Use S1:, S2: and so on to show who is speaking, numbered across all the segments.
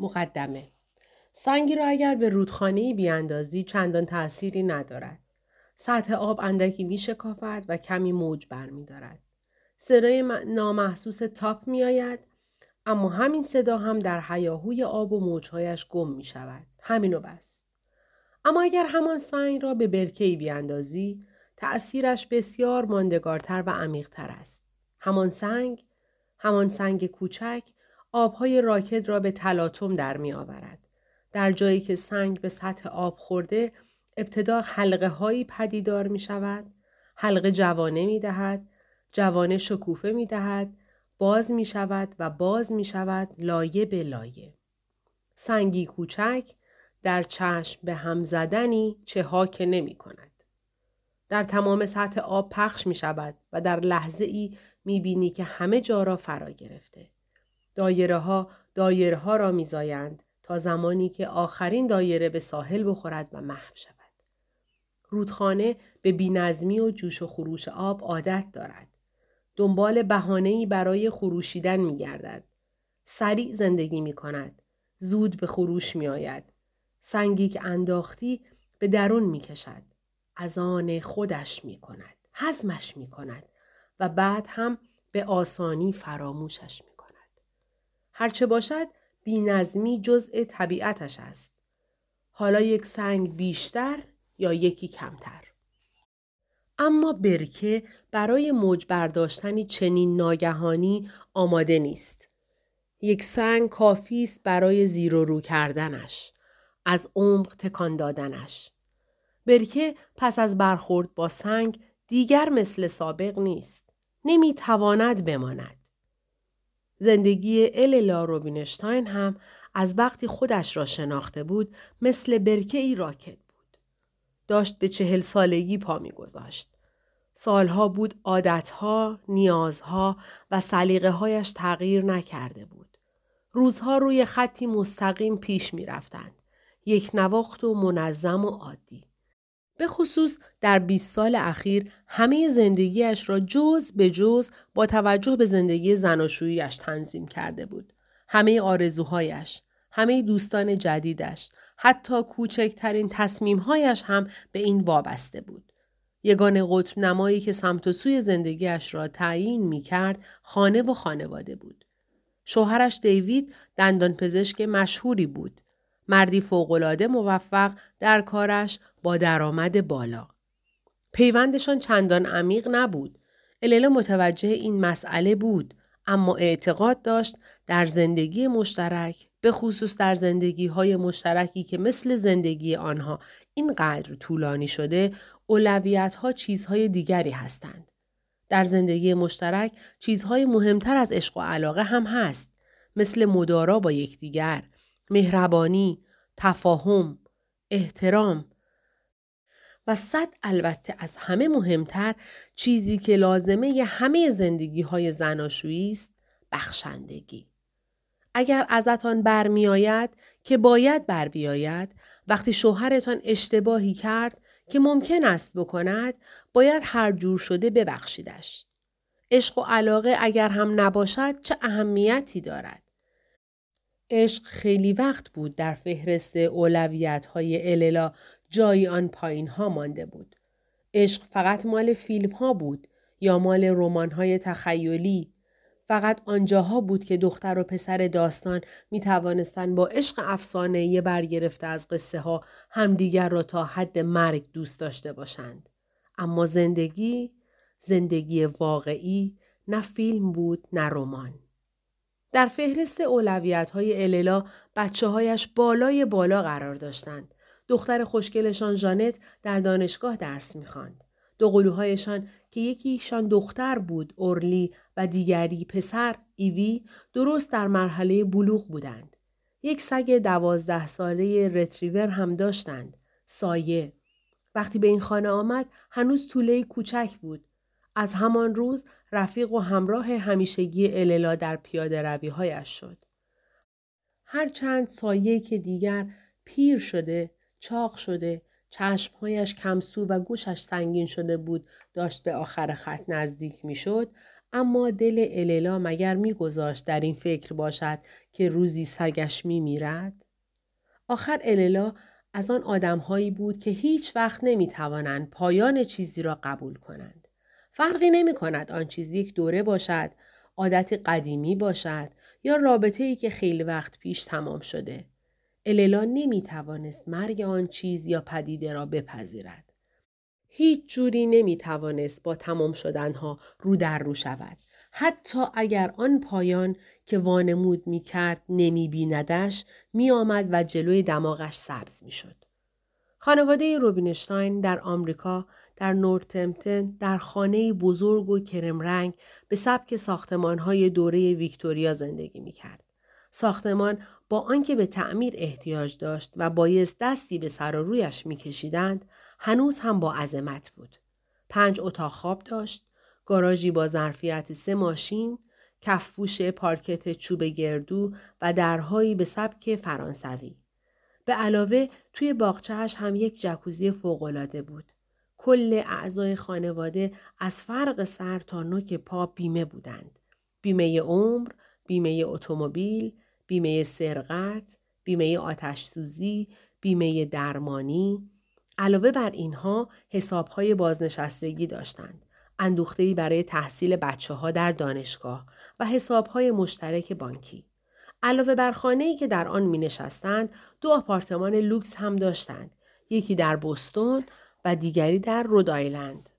S1: مقدمه سنگی را اگر به رودخانه بیاندازی چندان تأثیری ندارد. سطح آب اندکی می شکافد و کمی موج برمی دارد. صدای نامحسوس تاپ می آید اما همین صدا هم در حیاهوی آب و موجهایش گم می شود. همینو بس. اما اگر همان سنگ را به برکهی بیاندازی تأثیرش بسیار ماندگارتر و عمیقتر است. همان سنگ، همان سنگ کوچک آبهای راکد را به تلاطم در می آورد. در جایی که سنگ به سطح آب خورده ابتدا حلقه هایی پدیدار می شود. حلقه جوانه می دهد. جوانه شکوفه می دهد. باز می شود و باز می شود لایه به لایه. سنگی کوچک در چشم به هم زدنی چه ها که نمی کند. در تمام سطح آب پخش می شود و در لحظه ای می بینی که همه جا را فرا گرفته. دایره ها دایره ها را می زایند تا زمانی که آخرین دایره به ساحل بخورد و محو شود. رودخانه به بینظمی و جوش و خروش آب عادت دارد. دنبال بهانه‌ای برای خروشیدن می گردد. سریع زندگی می کند. زود به خروش می آید. سنگی که انداختی به درون می کشد. از آن خودش می کند. حزمش می کند. و بعد هم به آسانی فراموشش می. هرچه باشد بی نظمی جزء طبیعتش است. حالا یک سنگ بیشتر یا یکی کمتر. اما برکه برای موج برداشتنی چنین ناگهانی آماده نیست. یک سنگ کافی است برای زیر و رو کردنش. از عمق تکان دادنش. برکه پس از برخورد با سنگ دیگر مثل سابق نیست. نمی تواند بماند. زندگی اللا روبینشتاین هم از وقتی خودش را شناخته بود مثل برکه ای راکت بود. داشت به چهل سالگی پا می گذاشت. سالها بود عادتها، نیازها و سلیقه هایش تغییر نکرده بود. روزها روی خطی مستقیم پیش می رفتند. یک نواخت و منظم و عادی. به خصوص در 20 سال اخیر همه زندگیش را جز به جز با توجه به زندگی زناشوییش تنظیم کرده بود. همه آرزوهایش، همه دوستان جدیدش، حتی کوچکترین تصمیمهایش هم به این وابسته بود. یگان قطب نمایی که سمت و سوی زندگیش را تعیین می کرد خانه و خانواده بود. شوهرش دیوید دندان پزشک مشهوری بود. مردی فوقالعاده موفق در کارش با درآمد بالا. پیوندشان چندان عمیق نبود. الله متوجه این مسئله بود اما اعتقاد داشت در زندگی مشترک به خصوص در زندگی های مشترکی که مثل زندگی آنها اینقدر طولانی شده اولویت ها چیزهای دیگری هستند. در زندگی مشترک چیزهای مهمتر از عشق و علاقه هم هست مثل مدارا با یکدیگر، مهربانی، تفاهم، احترام و صد البته از همه مهمتر چیزی که لازمه ی همه زندگی های زناشویی است بخشندگی. اگر ازتان برمیآید که باید بر بیاید وقتی شوهرتان اشتباهی کرد که ممکن است بکند باید هر جور شده ببخشیدش. عشق و علاقه اگر هم نباشد چه اهمیتی دارد؟ عشق خیلی وقت بود در فهرست اولویت های اللا جایی آن پایین ها مانده بود. عشق فقط مال فیلم ها بود یا مال رمان های تخیلی. فقط آنجاها بود که دختر و پسر داستان می توانستند با عشق افسانه یه برگرفته از قصه ها همدیگر را تا حد مرگ دوست داشته باشند. اما زندگی، زندگی واقعی نه فیلم بود نه رمان. در فهرست اولویت های اللا بچه هایش بالای بالا قرار داشتند. دختر خوشگلشان ژانت در دانشگاه درس می‌خواند. دو قلوهایشان که یکیشان دختر بود اورلی و دیگری پسر ایوی درست در مرحله بلوغ بودند. یک سگ دوازده ساله رتریور هم داشتند. سایه. وقتی به این خانه آمد هنوز طوله کوچک بود. از همان روز رفیق و همراه همیشگی اللا در پیاده رویهایش شد. هرچند سایه که دیگر پیر شده، چاق شده، چشمهایش کمسو و گوشش سنگین شده بود داشت به آخر خط نزدیک می‌شد اما دل اللا مگر میگذاشت در این فکر باشد که روزی سگش می میرد؟ آخر اللا از آن آدمهایی بود که هیچ وقت نمی توانند پایان چیزی را قبول کنند. فرقی نمی کند آن چیز یک دوره باشد، عادت قدیمی باشد یا رابطه ای که خیلی وقت پیش تمام شده. اللا نمی توانست مرگ آن چیز یا پدیده را بپذیرد. هیچ جوری نمی توانست با تمام شدنها رو در رو شود. حتی اگر آن پایان که وانمود می کرد نمی بیندش می آمد و جلوی دماغش سبز می شد. خانواده روبینشتاین در آمریکا در نورتمتن در خانه بزرگ و کرم رنگ به سبک های دوره ویکتوریا زندگی می کرد. ساختمان با آنکه به تعمیر احتیاج داشت و بایست دستی به سر و رویش میکشیدند هنوز هم با عظمت بود. پنج اتاق خواب داشت، گاراژی با ظرفیت سه ماشین، کفپوش پارکت چوب گردو و درهایی به سبک فرانسوی. به علاوه توی باغچهش هم یک جکوزی فوقالعاده بود. کل اعضای خانواده از فرق سر تا نوک پا بیمه بودند. بیمه عمر، بیمه اتومبیل، بیمه سرقت، بیمه آتش سوزی، بیمه درمانی. علاوه بر اینها حسابهای بازنشستگی داشتند. اندوختهی برای تحصیل بچه ها در دانشگاه و حسابهای مشترک بانکی. علاوه بر خانه که در آن می نشستند، دو آپارتمان لوکس هم داشتند. یکی در بوستون و دیگری در رودایلند.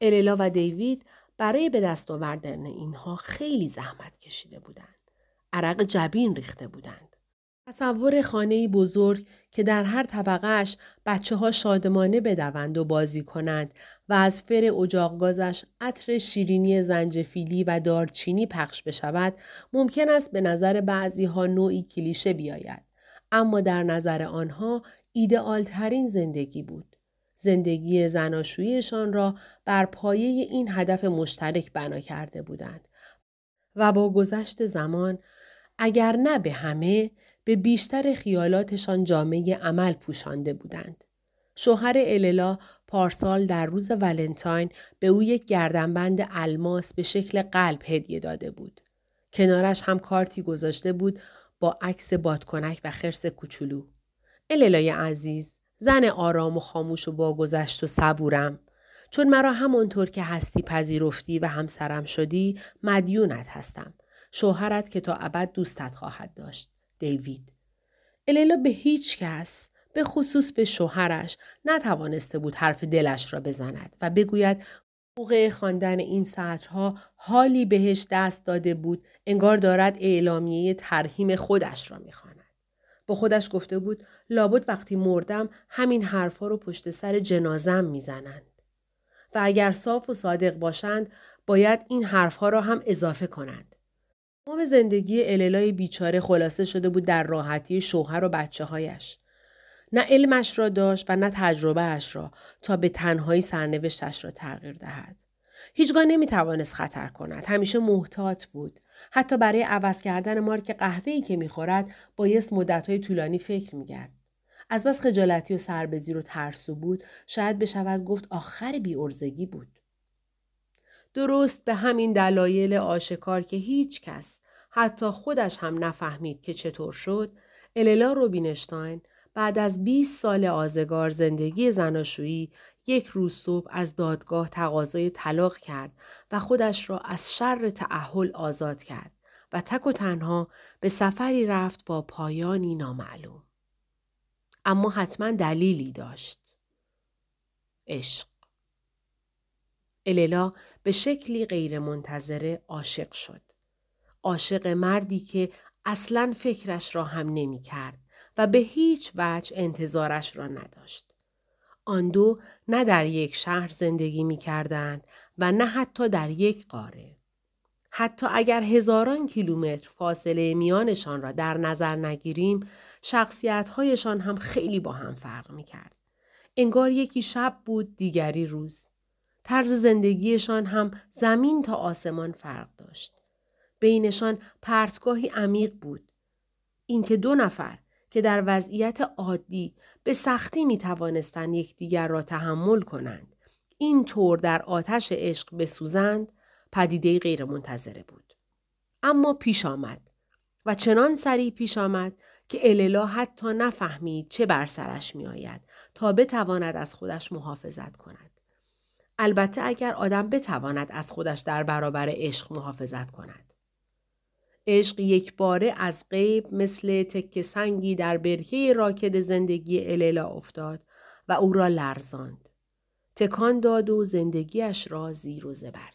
S1: اللا و دیوید برای به دست آوردن اینها خیلی زحمت کشیده بودند. عرق جبین ریخته بودند. تصور خانه بزرگ که در هر طبقهش بچه ها شادمانه بدوند و بازی کنند و از فر اجاق گازش عطر شیرینی زنجفیلی و دارچینی پخش بشود ممکن است به نظر بعضی ها نوعی کلیشه بیاید. اما در نظر آنها ایدئالترین زندگی بود. زندگی زناشویشان را بر پایه این هدف مشترک بنا کرده بودند و با گذشت زمان اگر نه به همه به بیشتر خیالاتشان جامعه عمل پوشانده بودند. شوهر اللا پارسال در روز ولنتاین به او یک گردنبند الماس به شکل قلب هدیه داده بود. کنارش هم کارتی گذاشته بود با عکس بادکنک و خرس کوچولو. الالای عزیز، زن آرام و خاموش و باگذشت و صبورم. چون مرا همانطور که هستی پذیرفتی و همسرم شدی مدیونت هستم. شوهرت که تا ابد دوستت خواهد داشت. دیوید. الیلا به هیچ کس به خصوص به شوهرش نتوانسته بود حرف دلش را بزند و بگوید موقع خواندن این سطرها حالی بهش دست داده بود انگار دارد اعلامیه ترهیم خودش را می‌خواند. با خودش گفته بود لابد وقتی مردم همین حرفها رو پشت سر جنازم می‌زنند. و اگر صاف و صادق باشند باید این حرفها را هم اضافه کنند. تمام زندگی الالای بیچاره خلاصه شده بود در راحتی شوهر و بچه هایش. نه علمش را داشت و نه تجربه اش را تا به تنهایی سرنوشتش را تغییر دهد. هیچگاه نمی توانست خطر کند. همیشه محتاط بود. حتی برای عوض کردن مارک قهوه‌ای که می‌خورد بایست مدتهای طولانی فکر می‌کرد. از بس خجالتی و سربزیر و ترسو بود شاید بشود گفت آخر بی بود. درست به همین دلایل آشکار که هیچ کس حتی خودش هم نفهمید که چطور شد اللا روبینشتاین بعد از 20 سال آزگار زندگی زناشویی یک روز صبح از دادگاه تقاضای طلاق کرد و خودش را از شر تعهل آزاد کرد و تک و تنها به سفری رفت با پایانی نامعلوم. اما حتما دلیلی داشت. عشق. اللا به شکلی غیرمنتظره عاشق شد. عاشق مردی که اصلا فکرش را هم نمی کرد و به هیچ وجه انتظارش را نداشت. آن دو نه در یک شهر زندگی می کردند و نه حتی در یک قاره. حتی اگر هزاران کیلومتر فاصله میانشان را در نظر نگیریم، شخصیتهایشان هم خیلی با هم فرق می کرد. انگار یکی شب بود دیگری روز. طرز زندگیشان هم زمین تا آسمان فرق داشت. بینشان پرتگاهی عمیق بود. اینکه دو نفر که در وضعیت عادی به سختی می توانستند یکدیگر را تحمل کنند. این طور در آتش عشق بسوزند پدیده غیر منتظره بود. اما پیش آمد و چنان سریع پیش آمد که اللا حتی نفهمید چه بر سرش می آید تا بتواند از خودش محافظت کند. البته اگر آدم بتواند از خودش در برابر عشق محافظت کند. عشق یک باره از غیب مثل تک سنگی در برکه راکد زندگی اللا افتاد و او را لرزاند. تکان داد و زندگیش را زیر و زبر